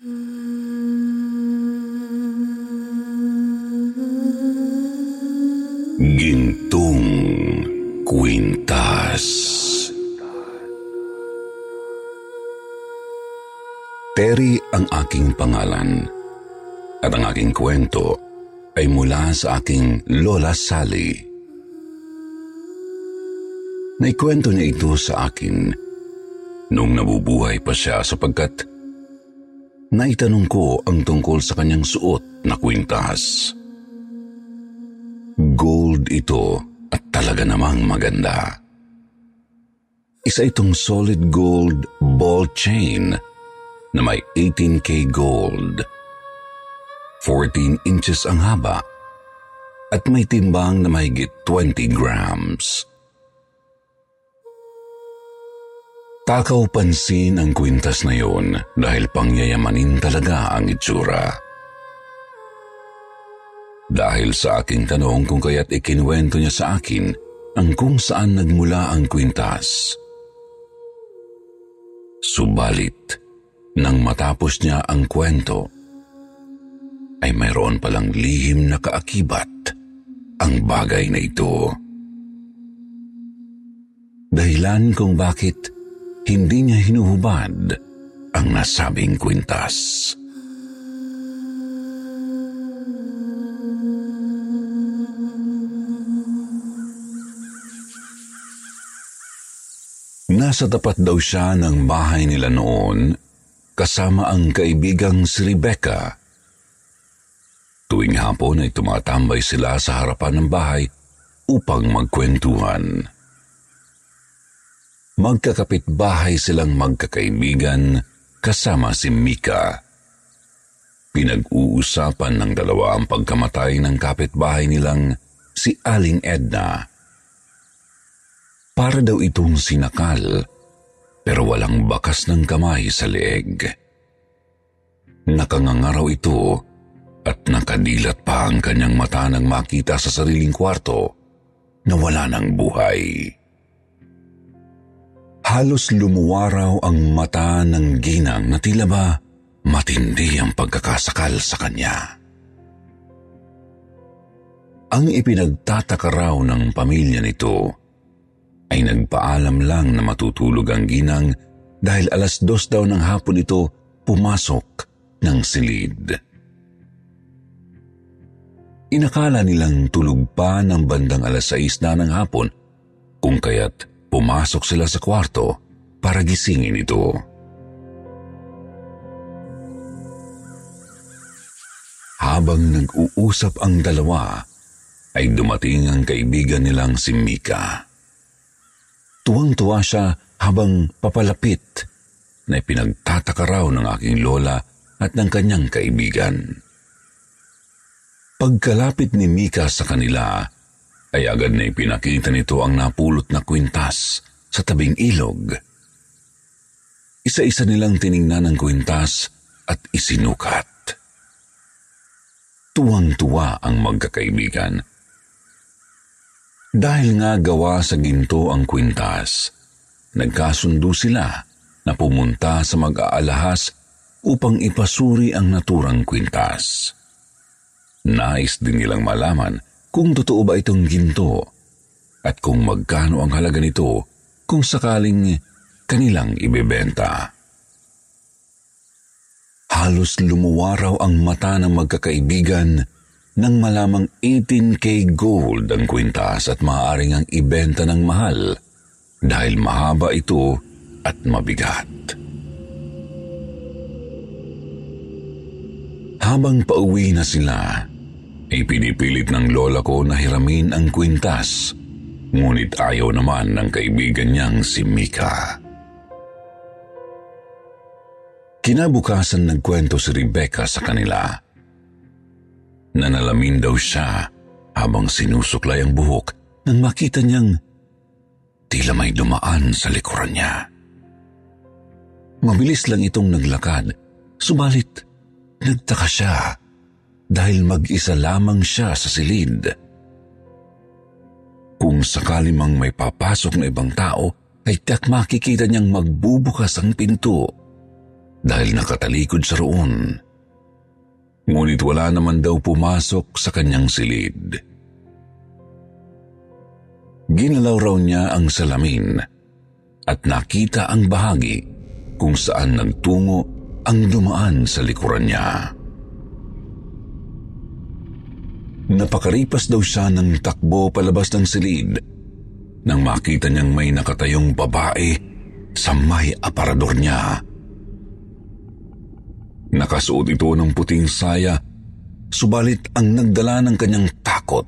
Gintong Kwintas. Terry ang aking pangalan at ang aking kwento ay mula sa aking Lola Sally. Naikwento niya ito sa akin nung nabubuhay pa siya sapagkat naitanong ko ang tungkol sa kanyang suot na kwintas. Gold ito at talaga namang maganda. Isa itong solid gold ball chain na may 18K gold. 14 inches ang haba at may timbang na mahigit 20 grams. Takaw pansin ang kwintas na yun dahil pangyayamanin talaga ang itsura. Dahil sa aking tanong kung kaya't ikinwento niya sa akin ang kung saan nagmula ang kwintas. Subalit, nang matapos niya ang kwento, ay mayroon palang lihim na kaakibat ang bagay na ito. Dahilan kung bakit hindi niya hinuhubad ang nasabing kwintas. Nasa tapat daw siya ng bahay nila noon kasama ang kaibigang si Rebecca. Tuwing hapon ay tumatambay sila sa harapan ng bahay upang magkwentuhan. Magkakapit bahay silang magkakaibigan kasama si Mika. Pinag-uusapan ng dalawa ang pagkamatay ng kapitbahay nilang si Aling Edna. Para daw itong sinakal, pero walang bakas ng kamay sa leeg. Nakangangaraw ito at nakadilat pa ang kanyang mata nang makita sa sariling kwarto na wala ng buhay. Halos lumuwaraw ang mata ng ginang na tila ba matindi ang pagkakasakal sa kanya. Ang ipinagtataka raw ng pamilya nito ay nagpaalam lang na matutulog ang ginang dahil alas dos daw ng hapon ito pumasok ng silid. Inakala nilang tulog pa ng bandang alas 6 na ng hapon kung kaya't pumasok sila sa kwarto para gisingin ito. Habang nag-uusap ang dalawa, ay dumating ang kaibigan nilang si Mika. Tuwang-tuwa siya habang papalapit na pinagtataka raw ng aking lola at ng kanyang kaibigan. Pagkalapit ni Mika sa kanila, ay agad na ipinakita nito ang napulot na kwintas sa tabing ilog. Isa-isa nilang tiningnan ang kwintas at isinukat. Tuwang-tuwa ang magkakaibigan. Dahil nga gawa sa ginto ang kwintas, nagkasundo sila na pumunta sa mag-aalahas upang ipasuri ang naturang kwintas. Nais din nilang malaman kung totoo ba itong ginto at kung magkano ang halaga nito kung sakaling kanilang ibebenta. Halos lumuwaraw ang mata ng magkakaibigan nang malamang 18K gold ang kwintas at maaaring ang ibenta ng mahal dahil mahaba ito at mabigat. Habang pauwi na sila, ay pinipilit ng lola ko na hiramin ang kwintas, ngunit ayaw naman ng kaibigan niyang si Mika. Kinabukasan nagkwento si Rebecca sa kanila. Nanalamin daw siya habang sinusuklay ang buhok nang makita niyang tila may dumaan sa likuran niya. Mabilis lang itong naglakad, subalit nagtaka siya dahil mag-isa lamang siya sa silid. Kung sakali mang may papasok na ibang tao, ay tiyak makikita niyang magbubukas ang pinto dahil nakatalikod sa roon. Ngunit wala naman daw pumasok sa kanyang silid. Ginalaw raw niya ang salamin at nakita ang bahagi kung saan nagtungo ang dumaan sa likuran niya. Napakaripas daw siya ng takbo palabas ng silid nang makita niyang may nakatayong babae sa may aparador niya. Nakasuot ito ng puting saya, subalit ang nagdala ng kanyang takot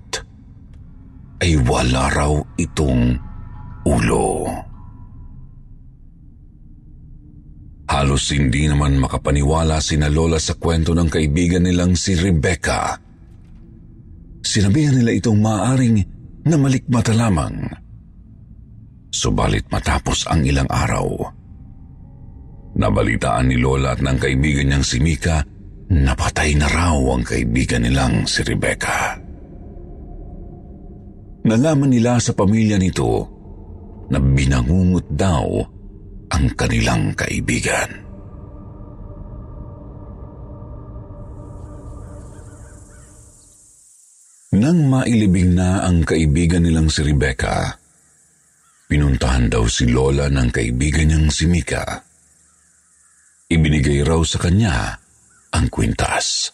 ay wala raw itong ulo. Halos hindi naman makapaniwala sina Lola sa kwento ng kaibigan nilang si Rebecca. Sinabihan nila itong maaring na malikmata lamang. Subalit matapos ang ilang araw, nabalitaan ni Lola at ng kaibigan niyang si Mika na patay na raw ang kaibigan nilang si Rebecca. Nalaman nila sa pamilya nito na binangungot daw ang kanilang kaibigan. Nang mailibing na ang kaibigan nilang si Rebecca, pinuntahan daw si Lola ng kaibigan niyang si Mika. Ibinigay raw sa kanya ang kwintas.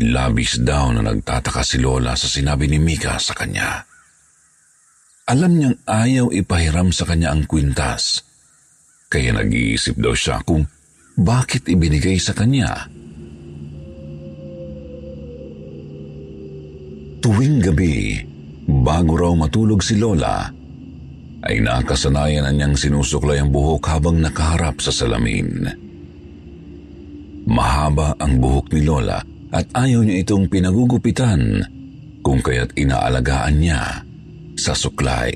Labis daw na nagtataka si Lola sa sinabi ni Mika sa kanya. Alam niyang ayaw ipahiram sa kanya ang kwintas, kaya nag-iisip daw siya kung bakit ibinigay sa kanya Tuwing gabi, bago raw matulog si Lola, ay nakasanayan na niyang sinusuklay ang buhok habang nakaharap sa salamin. Mahaba ang buhok ni Lola at ayaw niya itong pinagugupitan kung kaya't inaalagaan niya sa suklay.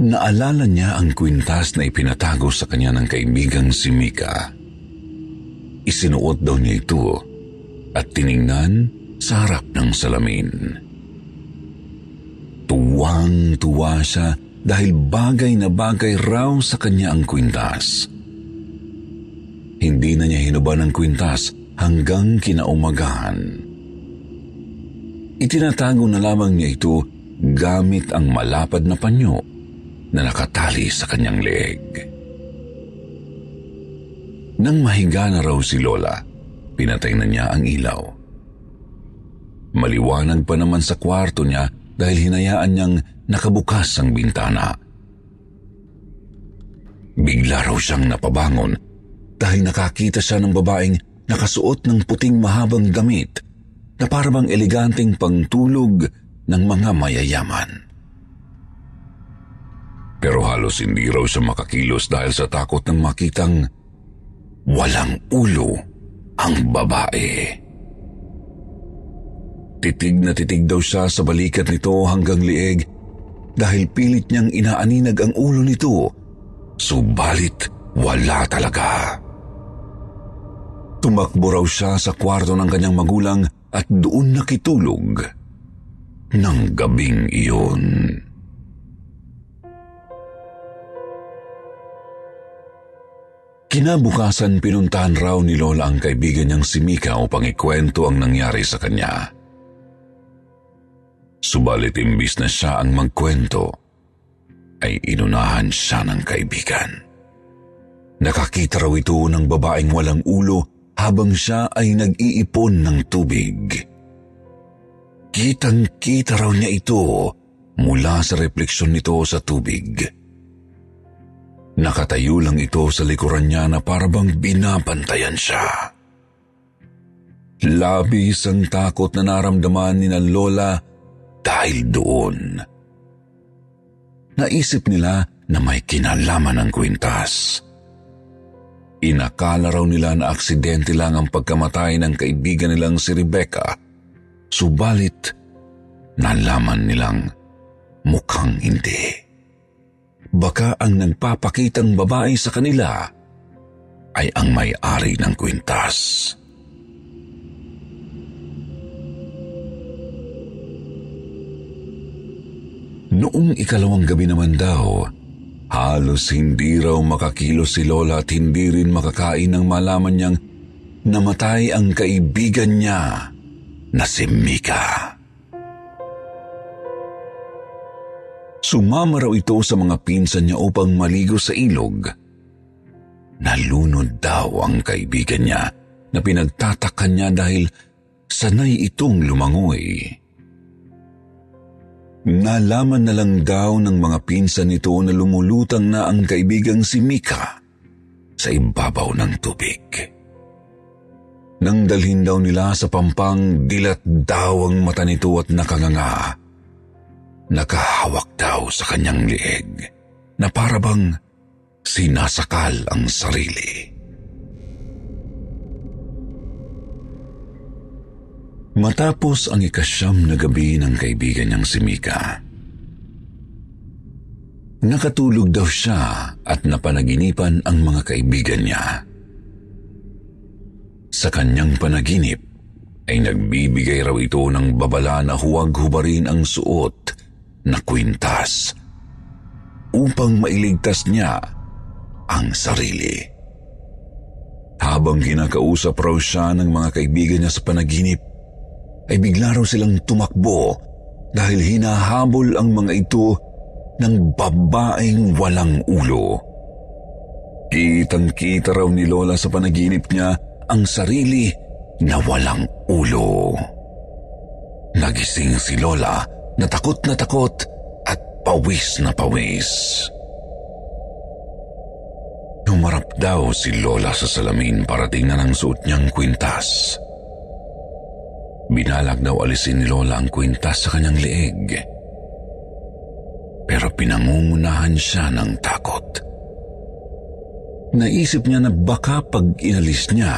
Naalala niya ang kwintas na ipinatago sa kanya ng kaibigang si Mika. Isinuot daw niya ito at tiningnan sa harap ng salamin. Tuwang-tuwa siya dahil bagay na bagay raw sa kanya ang kwintas. Hindi na niya hinuban ang kwintas hanggang kinaumagahan. Itinatago na lamang niya ito gamit ang malapad na panyo na nakatali sa kanyang leeg. Nang mahiga na raw si Lola, pinatay na niya ang ilaw. Maliwanag pa naman sa kwarto niya dahil hinayaan niyang nakabukas ang bintana. Bigla raw siyang napabangon dahil nakakita siya ng babaeng nakasuot ng puting mahabang damit na parang eleganteng pangtulog ng mga mayayaman. Pero halos hindi raw siya makakilos dahil sa takot ng makitang walang ulo ang babae. Titig na titig daw siya sa balikat nito hanggang lieg dahil pilit niyang inaaninag ang ulo nito. Subalit wala talaga. Tumakbo raw siya sa kwarto ng kanyang magulang at doon nakitulog ng gabing iyon. Kinabukasan pinuntahan raw ni Lola ang kaibigan niyang si Mika upang ikwento ang nangyari sa kanya. Subalit imbis na siya ang magkwento, ay inunahan siya ng kaibigan. Nakakita raw ito ng babaeng walang ulo habang siya ay nag-iipon ng tubig. Kitang-kita raw niya ito mula sa refleksyon nito sa tubig. Nakatayo lang ito sa likuran niya na parabang binabantayan siya. Labis ang takot na naramdaman ni na Lola dahil doon. Naisip nila na may kinalaman ng kwintas. Inakala raw nila na aksidente lang ang pagkamatay ng kaibigan nilang si Rebecca. Subalit, nalaman nilang mukhang hindi. Baka ang nagpapakitang babae sa kanila ay ang may-ari ng kwintas. Noong ikalawang gabi naman daw, halos hindi raw makakilos si Lola at hindi rin makakain nang malaman niyang namatay ang kaibigan niya na si Mika. Sumama raw ito sa mga pinsan niya upang maligo sa ilog. Nalunod daw ang kaibigan niya na pinagtatakan niya dahil sanay itong lumangoy. Nalaman na lang daw ng mga pinsan nito na lumulutang na ang kaibigang si Mika sa ibabaw ng tubig. Nang dalhin daw nila sa pampang, dilat daw ang mata nito at nakanganga. Nakahawak daw sa kanyang lieg na parabang sinasakal ang sarili. Matapos ang ikasyam na gabi ng kaibigan niyang si Mika, nakatulog daw siya at napanaginipan ang mga kaibigan niya. Sa kanyang panaginip ay nagbibigay raw ito ng babala na huwag hubarin ang suot na kwintas upang mailigtas niya ang sarili. Habang kinakausap raw siya ng mga kaibigan niya sa panaginip, ay bigla raw silang tumakbo dahil hinahabol ang mga ito ng babaeng walang ulo. Kitang-kita raw ni Lola sa panaginip niya ang sarili na walang ulo. Nagising si Lola na takot na takot at pawis na pawis. Humarap daw si Lola sa salamin para tingnan ang suot niyang kwintas. Binalag daw alisin ni Lola ang kwintas sa kanyang leeg. Pero pinangungunahan siya ng takot. Naisip niya na baka pag inalis niya,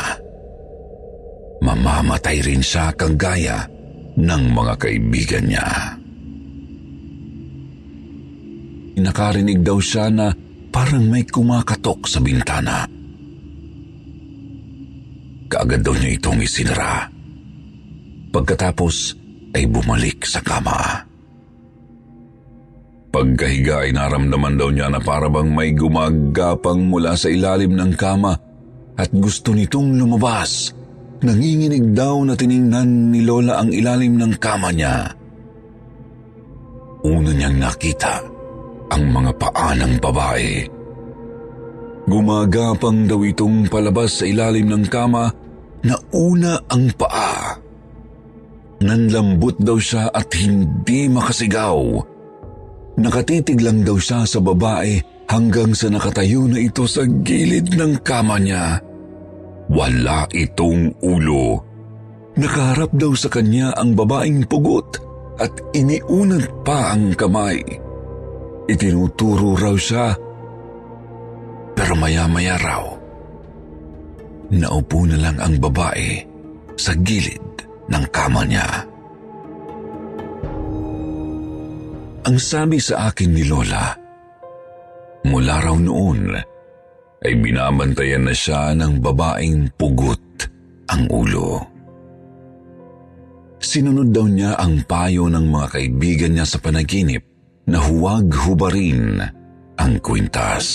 mamamatay rin siya kagaya ng mga kaibigan niya. Nakarinig daw siya na parang may kumakatok sa bintana. Kaagad daw niya itong isinara. Pagkatapos ay bumalik sa kama. Pagkahiga ay naramdaman daw niya na parabang may gumagapang mula sa ilalim ng kama at gusto nitong lumabas. Nanginginig daw na tiningnan ni Lola ang ilalim ng kama niya. Una niyang nakita ang mga paa ng babae. Gumagapang daw itong palabas sa ilalim ng kama na una ang paa. Nanlambot daw siya at hindi makasigaw. Nakatitig lang daw siya sa babae hanggang sa nakatayo na ito sa gilid ng kama niya. Wala itong ulo. Nakaharap daw sa kanya ang babaeng pugot at iniunad pa ang kamay. Itinuturo raw siya pero maya-maya raw naupo na lang ang babae sa gilid ng kama niya. Ang sabi sa akin ni Lola, mula raw noon ay binabantayan na siya ng babaeng pugot ang ulo. Sinunod daw niya ang payo ng mga kaibigan niya sa panaginip na huwag hubarin ang kwintas.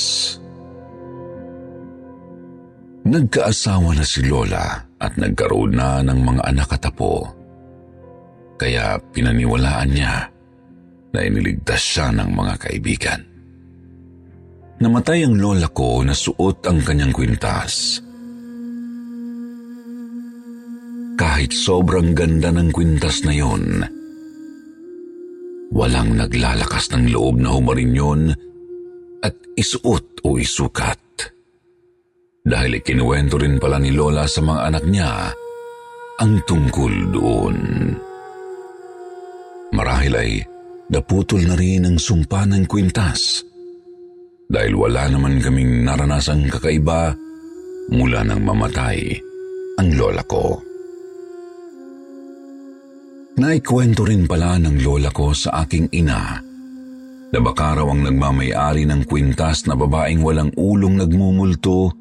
Nagkaasawa na si Lola at nagkaroon na ng mga anak at apo. Kaya pinaniwalaan niya na iniligtas siya ng mga kaibigan. Namatay ang lola ko na suot ang kanyang kwintas. Kahit sobrang ganda ng kwintas na yon, walang naglalakas ng loob na humarin yon at isuot o isukat dahil ikinuwento rin pala ni Lola sa mga anak niya ang tungkol doon. Marahil ay naputol na rin ang sumpa ng kwintas dahil wala naman kaming naranasang kakaiba mula nang mamatay ang lola ko. Naikwento rin pala ng lola ko sa aking ina na baka raw ang nagmamayari ng kwintas na babaeng walang ulong nagmumulto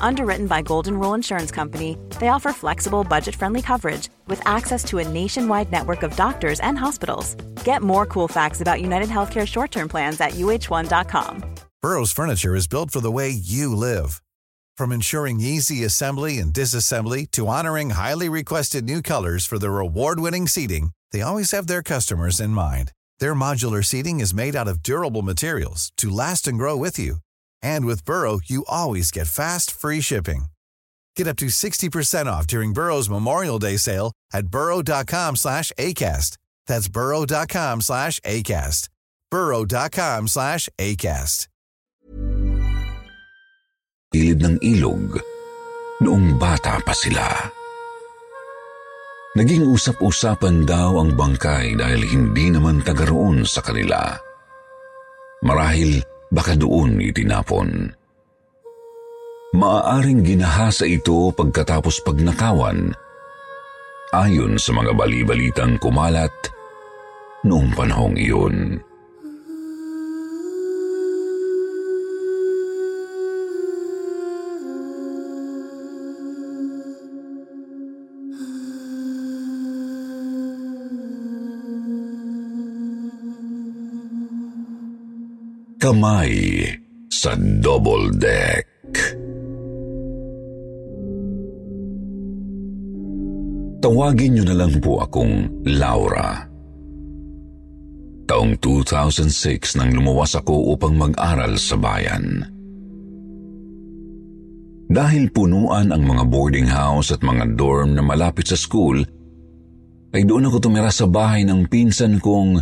Underwritten by Golden Rule Insurance Company, they offer flexible, budget friendly coverage with access to a nationwide network of doctors and hospitals. Get more cool facts about United Healthcare short term plans at uh1.com. Burrow's Furniture is built for the way you live. From ensuring easy assembly and disassembly to honoring highly requested new colors for their award winning seating, they always have their customers in mind. Their modular seating is made out of durable materials to last and grow with you. And with Burrow, you always get fast, free shipping. Get up to 60% off during Burrow's Memorial Day sale at burrow.com slash ACAST. That's burrow.com slash ACAST. burrow.com slash ACAST. gilid ng ilog noong bata pa sila. Naging usap-usapan daw ang bangkay dahil hindi naman taga sa kanila. Marahil baka doon itinapon. Maaaring ginahasa ito pagkatapos pagnakawan ayon sa mga balibalitang kumalat noong panahong iyon. Kamay sa double deck. Tawagin niyo na lang po akong Laura. Taong 2006 nang lumuwas ako upang mag-aral sa bayan. Dahil punuan ang mga boarding house at mga dorm na malapit sa school, ay doon ako tumira sa bahay ng pinsan kong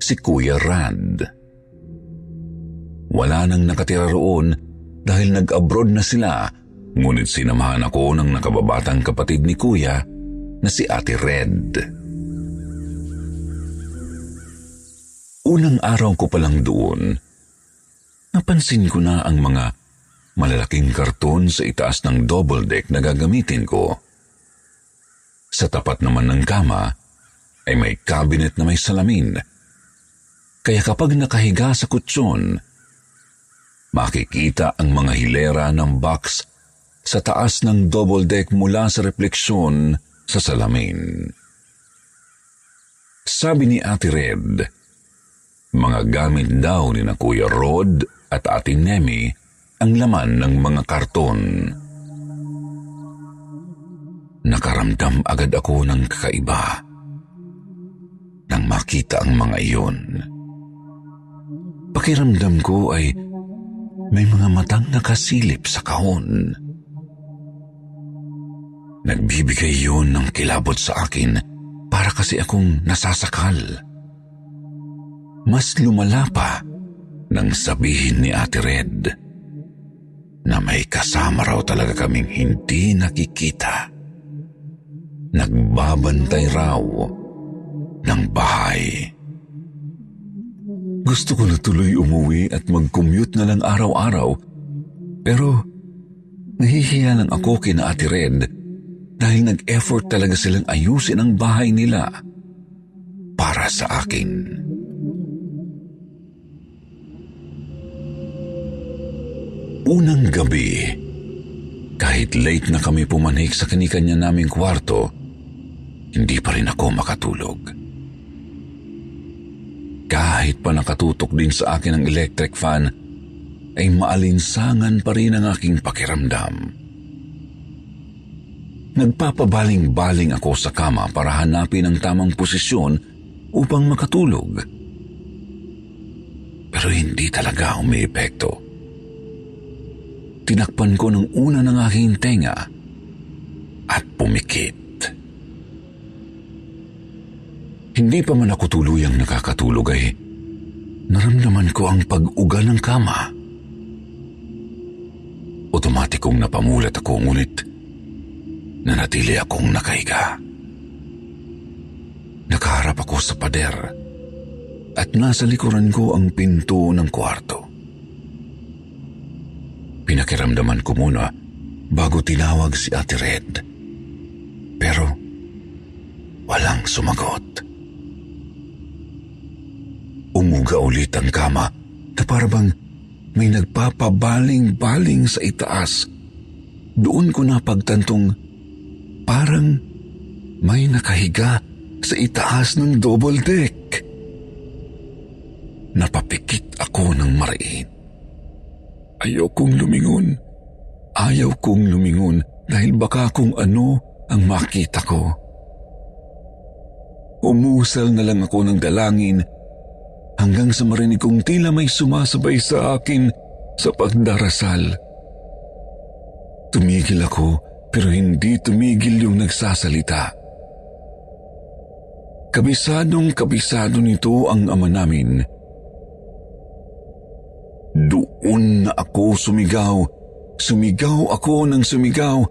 si Kuya Rand. Wala nang nakatira roon dahil nag-abroad na sila, ngunit sinamahan ako ng nakababatang kapatid ni kuya na si Ate Red. Unang araw ko pa lang doon, napansin ko na ang mga malalaking karton sa itaas ng double deck na gagamitin ko. Sa tapat naman ng kama ay may cabinet na may salamin. Kaya kapag nakahiga sa kutsyon, makikita ang mga hilera ng box sa taas ng double deck mula sa refleksyon sa salamin. Sabi ni Ate Red, mga gamit daw ni na Kuya Rod at Ate Nemi ang laman ng mga karton. Nakaramdam agad ako ng kakaiba nang makita ang mga iyon. Pakiramdam ko ay may mga matang nakasilip sa kahon. Nagbibigay yun ng kilabot sa akin para kasi akong nasasakal. Mas lumala pa nang sabihin ni Ate Red na may kasama raw talaga kaming hindi nakikita. Nagbabantay raw ng bahay. Gusto ko na tuloy umuwi at mag-commute na lang araw-araw. Pero nahihiya lang ako kina Ate Red dahil nag-effort talaga silang ayusin ang bahay nila para sa akin. Unang gabi, kahit late na kami pumanik sa kanikanya naming kwarto, hindi pa rin ako makatulog. Kahit pa nakatutok din sa akin ang electric fan, ay maalinsangan pa rin ang aking pakiramdam. Nagpapabaling-baling ako sa kama para hanapin ang tamang posisyon upang makatulog. Pero hindi talaga umiepekto. Tinakpan ko ng una ng aking tenga at pumikit. Hindi pa man ako tuluyang nakakatulog ay naramdaman ko ang pag-uga ng kama. Otomatikong napamulat ako ngunit nanatili akong nakahiga. Nakaharap ako sa pader at nasa likuran ko ang pinto ng kwarto. Pinakiramdaman ko muna bago tinawag si Ate Red. Pero walang sumagot. Umuga ulit ang kama na parabang may nagpapabaling-baling sa itaas. Doon ko napagtantong parang may nakahiga sa itaas ng double deck. Napapikit ako ng mariin. Ayaw kong lumingon. Ayaw kong lumingon dahil baka kung ano ang makita ko. Umusal na lang ako ng dalangin hanggang sa marinig kong tila may sumasabay sa akin sa pagdarasal. Tumigil ako pero hindi tumigil yung nagsasalita. Kabisadong kabisado nito ang ama namin. Doon na ako sumigaw. Sumigaw ako ng sumigaw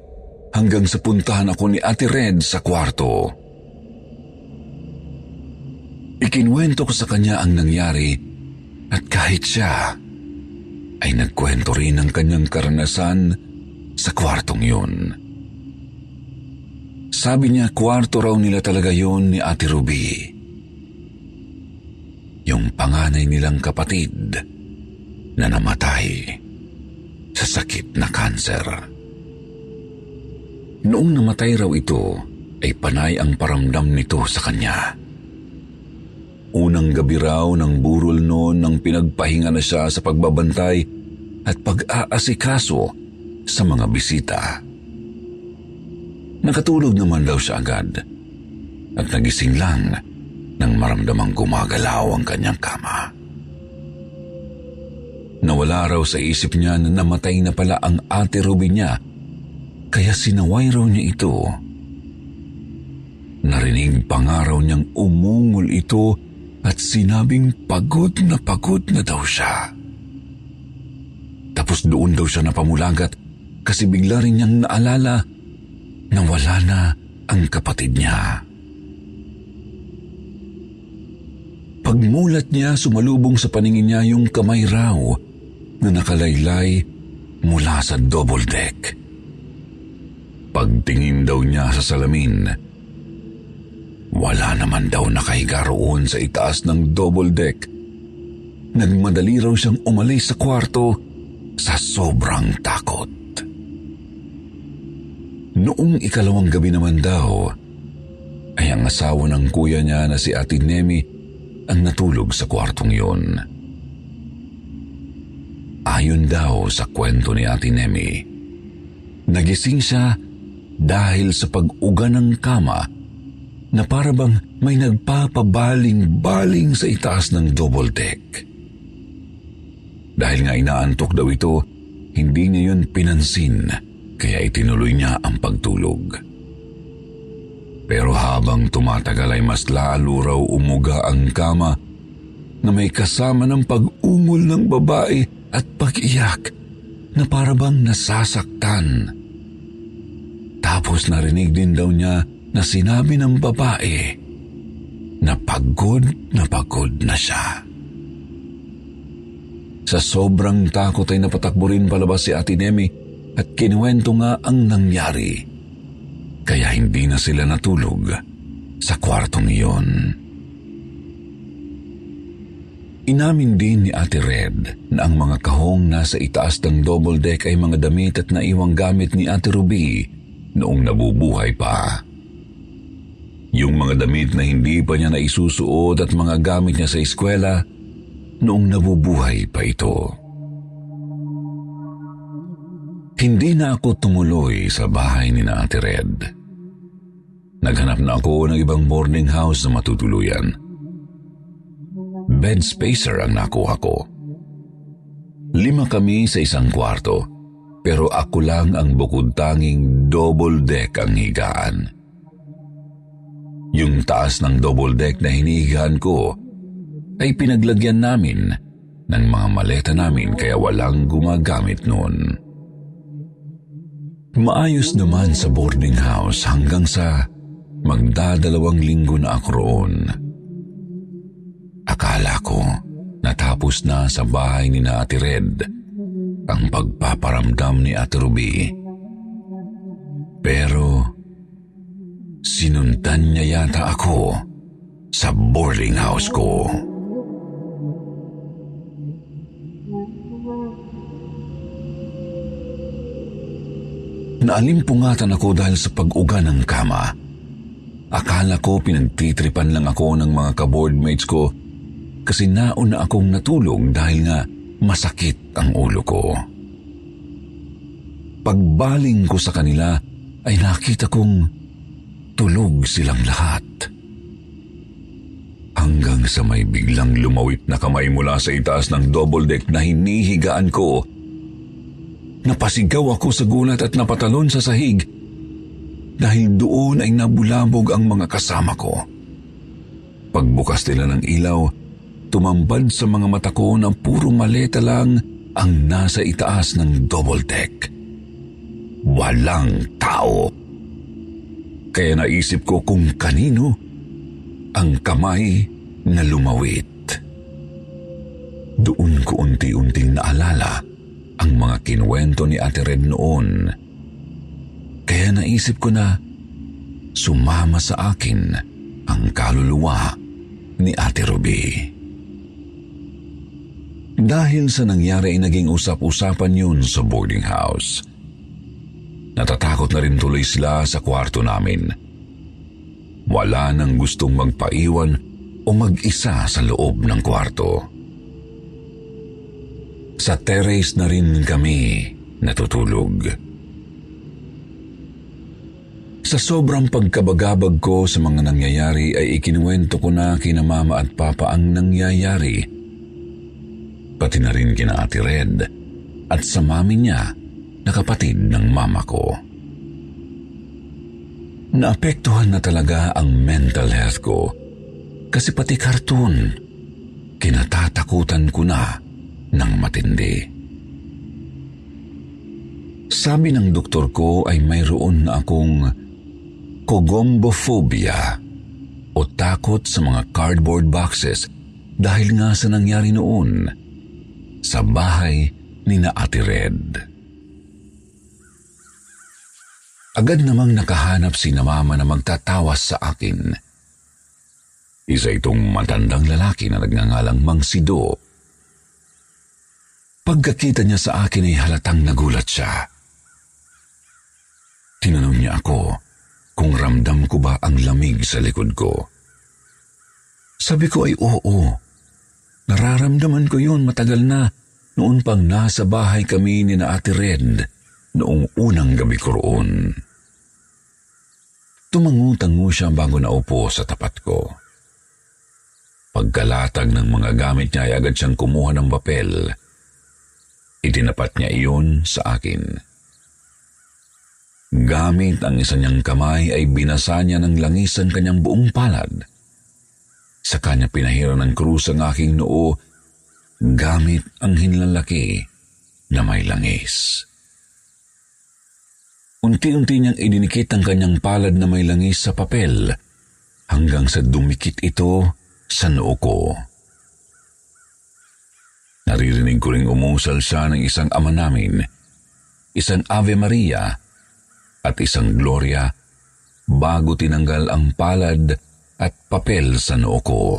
hanggang sa puntahan ako ni Ate Red sa kwarto. Ikinwento ko sa kanya ang nangyari at kahit siya ay nagkwento rin ng kanyang karanasan sa kwartong yun. Sabi niya kwarto raw nila talaga yun ni Ate Ruby. Yung panganay nilang kapatid na namatay sa sakit na kanser. Noong namatay raw ito, ay panay ang paramdam nito sa kanya. Unang gabi raw ng burol noon nang pinagpahinga na siya sa pagbabantay at pag-aasikaso sa mga bisita. Nakatulog naman daw siya agad at nagising lang nang maramdamang gumagalaw ang kanyang kama. Nawala raw sa isip niya na namatay na pala ang ate Ruby niya kaya sinaway raw niya ito. Narinig pangaraw niyang umungol ito at sinabing pagod na pagod na daw siya. Tapos doon daw siya napamulagat kasi bigla rin niyang naalala na wala na ang kapatid niya. Pagmulat niya, sumalubong sa paningin niya yung kamay raw na nakalaylay mula sa double deck. Pagtingin daw niya sa salamin, wala naman daw nakahiga roon sa itaas ng double deck. Nagmadali raw siyang umalis sa kwarto sa sobrang takot. Noong ikalawang gabi naman daw, ay ang asawa ng kuya niya na si Ate Nemi ang natulog sa kwartong yun. Ayon daw sa kwento ni Ate Nemi, nagising siya dahil sa pag-uga ng kama na parabang may nagpapabaling-baling sa itaas ng double deck. Dahil nga inaantok daw ito, hindi niya yun pinansin kaya itinuloy niya ang pagtulog. Pero habang tumatagal ay mas lalo raw umuga ang kama na may kasama ng pag-ungol ng babae at pag-iyak na parabang nasasaktan. Tapos narinig din daw niya na sinabi ng babae na pagod na pagod na siya. Sa sobrang takot ay napatakbo rin palabas si Ate Nemi at kinuwento nga ang nangyari. Kaya hindi na sila natulog sa kwartong iyon. Inamin din ni Ate Red na ang mga kahong nasa itaas ng double deck ay mga damit at naiwang gamit ni Ate Ruby noong nabubuhay pa. Yung mga damit na hindi pa niya naisusuot at mga gamit niya sa eskwela noong nabubuhay pa ito. Hindi na ako tumuloy sa bahay ni na Ate Red. Naghanap na ako ng ibang boarding house na matutuluyan. Bed spacer ang nakuha ko. Lima kami sa isang kwarto, pero ako lang ang bukod tanging double deck ang higaan. Yung taas ng double deck na hinihigaan ko ay pinaglagyan namin ng mga maleta namin kaya walang gumagamit noon. Maayos naman sa boarding house hanggang sa magdadalawang linggo na ako roon. Akala ko natapos na sa bahay ni na Ate Red ang pagpaparamdam ni Ate Ruby. Pero sinundan niya yata ako sa boarding house ko. Naalimpungatan ako dahil sa pag-uga ng kama. Akala ko pinagtitripan lang ako ng mga kaboardmates ko kasi nauna akong natulog dahil nga masakit ang ulo ko. Pagbaling ko sa kanila ay nakita kong tulog silang lahat. Hanggang sa may biglang lumawit na kamay mula sa itaas ng double deck na hinihigaan ko. Napasigaw ako sa gulat at napatalon sa sahig dahil doon ay nabulabog ang mga kasama ko. Pagbukas nila ng ilaw, tumambad sa mga mata ko na puro maleta lang ang nasa itaas ng double deck. Walang tao. Kaya naisip ko kung kanino ang kamay na lumawit. Doon ko unti-unting naalala ang mga kinuwento ni Ate Red noon. Kaya naisip ko na sumama sa akin ang kaluluwa ni Ate Ruby. Dahil sa nangyari ay naging usap-usapan yun sa boarding house. Natatakot na rin tuloy sila sa kwarto namin. Wala nang gustong magpaiwan o mag-isa sa loob ng kwarto. Sa terrace na rin kami natutulog. Sa sobrang pagkabagabag ko sa mga nangyayari ay ikinuwento ko na kina mama at papa ang nangyayari. Pati na rin kina Ate Red at sa mami niya na kapatid ng mama ko. Naapektuhan na talaga ang mental health ko kasi pati karton, kinatatakutan ko na ng matindi. Sabi ng doktor ko ay mayroon na akong kogombophobia o takot sa mga cardboard boxes dahil nga sa nangyari noon sa bahay ni na Ate Red. Agad namang nakahanap si na mama na magtatawas sa akin. Isa itong matandang lalaki na nagngangalang Mang Sido. Pagkakita niya sa akin ay halatang nagulat siya. Tinanong niya ako kung ramdam ko ba ang lamig sa likod ko. Sabi ko ay oo. Nararamdaman ko yun matagal na noon pang nasa bahay kami ni na Ate Red noong unang gabi ko roon. Tumangutango siya bago naupo sa tapat ko. Pagkalatag ng mga gamit niya ay agad siyang kumuha ng papel. Itinapat niya iyon sa akin. Gamit ang isa niyang kamay ay binasa niya ng langis ang kanyang buong palad. Sa kanya pinahira ng krus ang aking noo gamit ang hinlalaki na may langis. Unti-unti niyang idinikit ang kanyang palad na may langis sa papel hanggang sa dumikit ito sa noo ko. Naririnig ko ring umusal siya ng isang ama namin, isang Ave Maria at isang Gloria bago tinanggal ang palad at papel sa noo ko.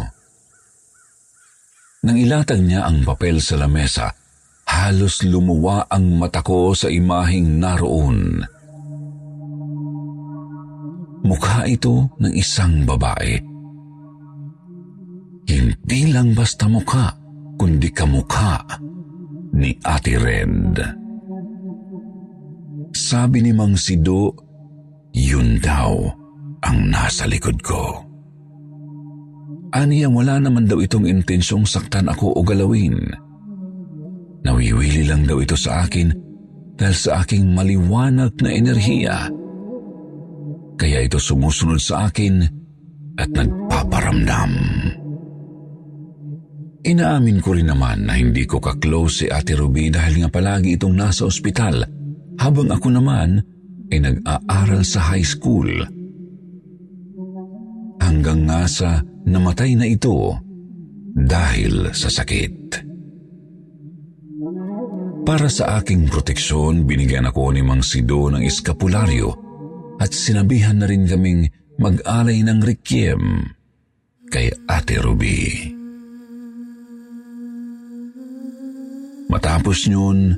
Nang ilatag niya ang papel sa lamesa, halos lumuwa ang mata ko sa imahing naroon. Mukha ito ng isang babae. Hindi lang basta mukha, kundi kamukha ni Ate Red. Sabi ni Mang Sido, yun daw ang nasa likod ko. Aniya wala naman daw itong intensyong saktan ako o galawin. Nawiwili lang daw ito sa akin dahil sa aking maliwanag na enerhiya kaya ito sumusunod sa akin at nagpaparamdam. Inaamin ko rin naman na hindi ko kaklose si Ate Ruby dahil nga palagi itong nasa ospital habang ako naman ay nag-aaral sa high school. Hanggang nga sa namatay na ito dahil sa sakit. Para sa aking proteksyon, binigyan ako ni Mang Sido ng eskapularyo at sinabihan na rin kaming mag-alay ng requiem kay Ate Ruby. Matapos yun,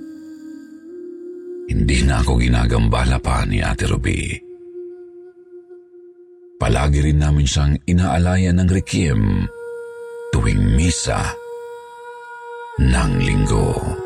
hindi na ako ginagambala pa ni Ate Ruby. Palagi rin namin siyang inaalayan ng requiem tuwing misa ng linggo.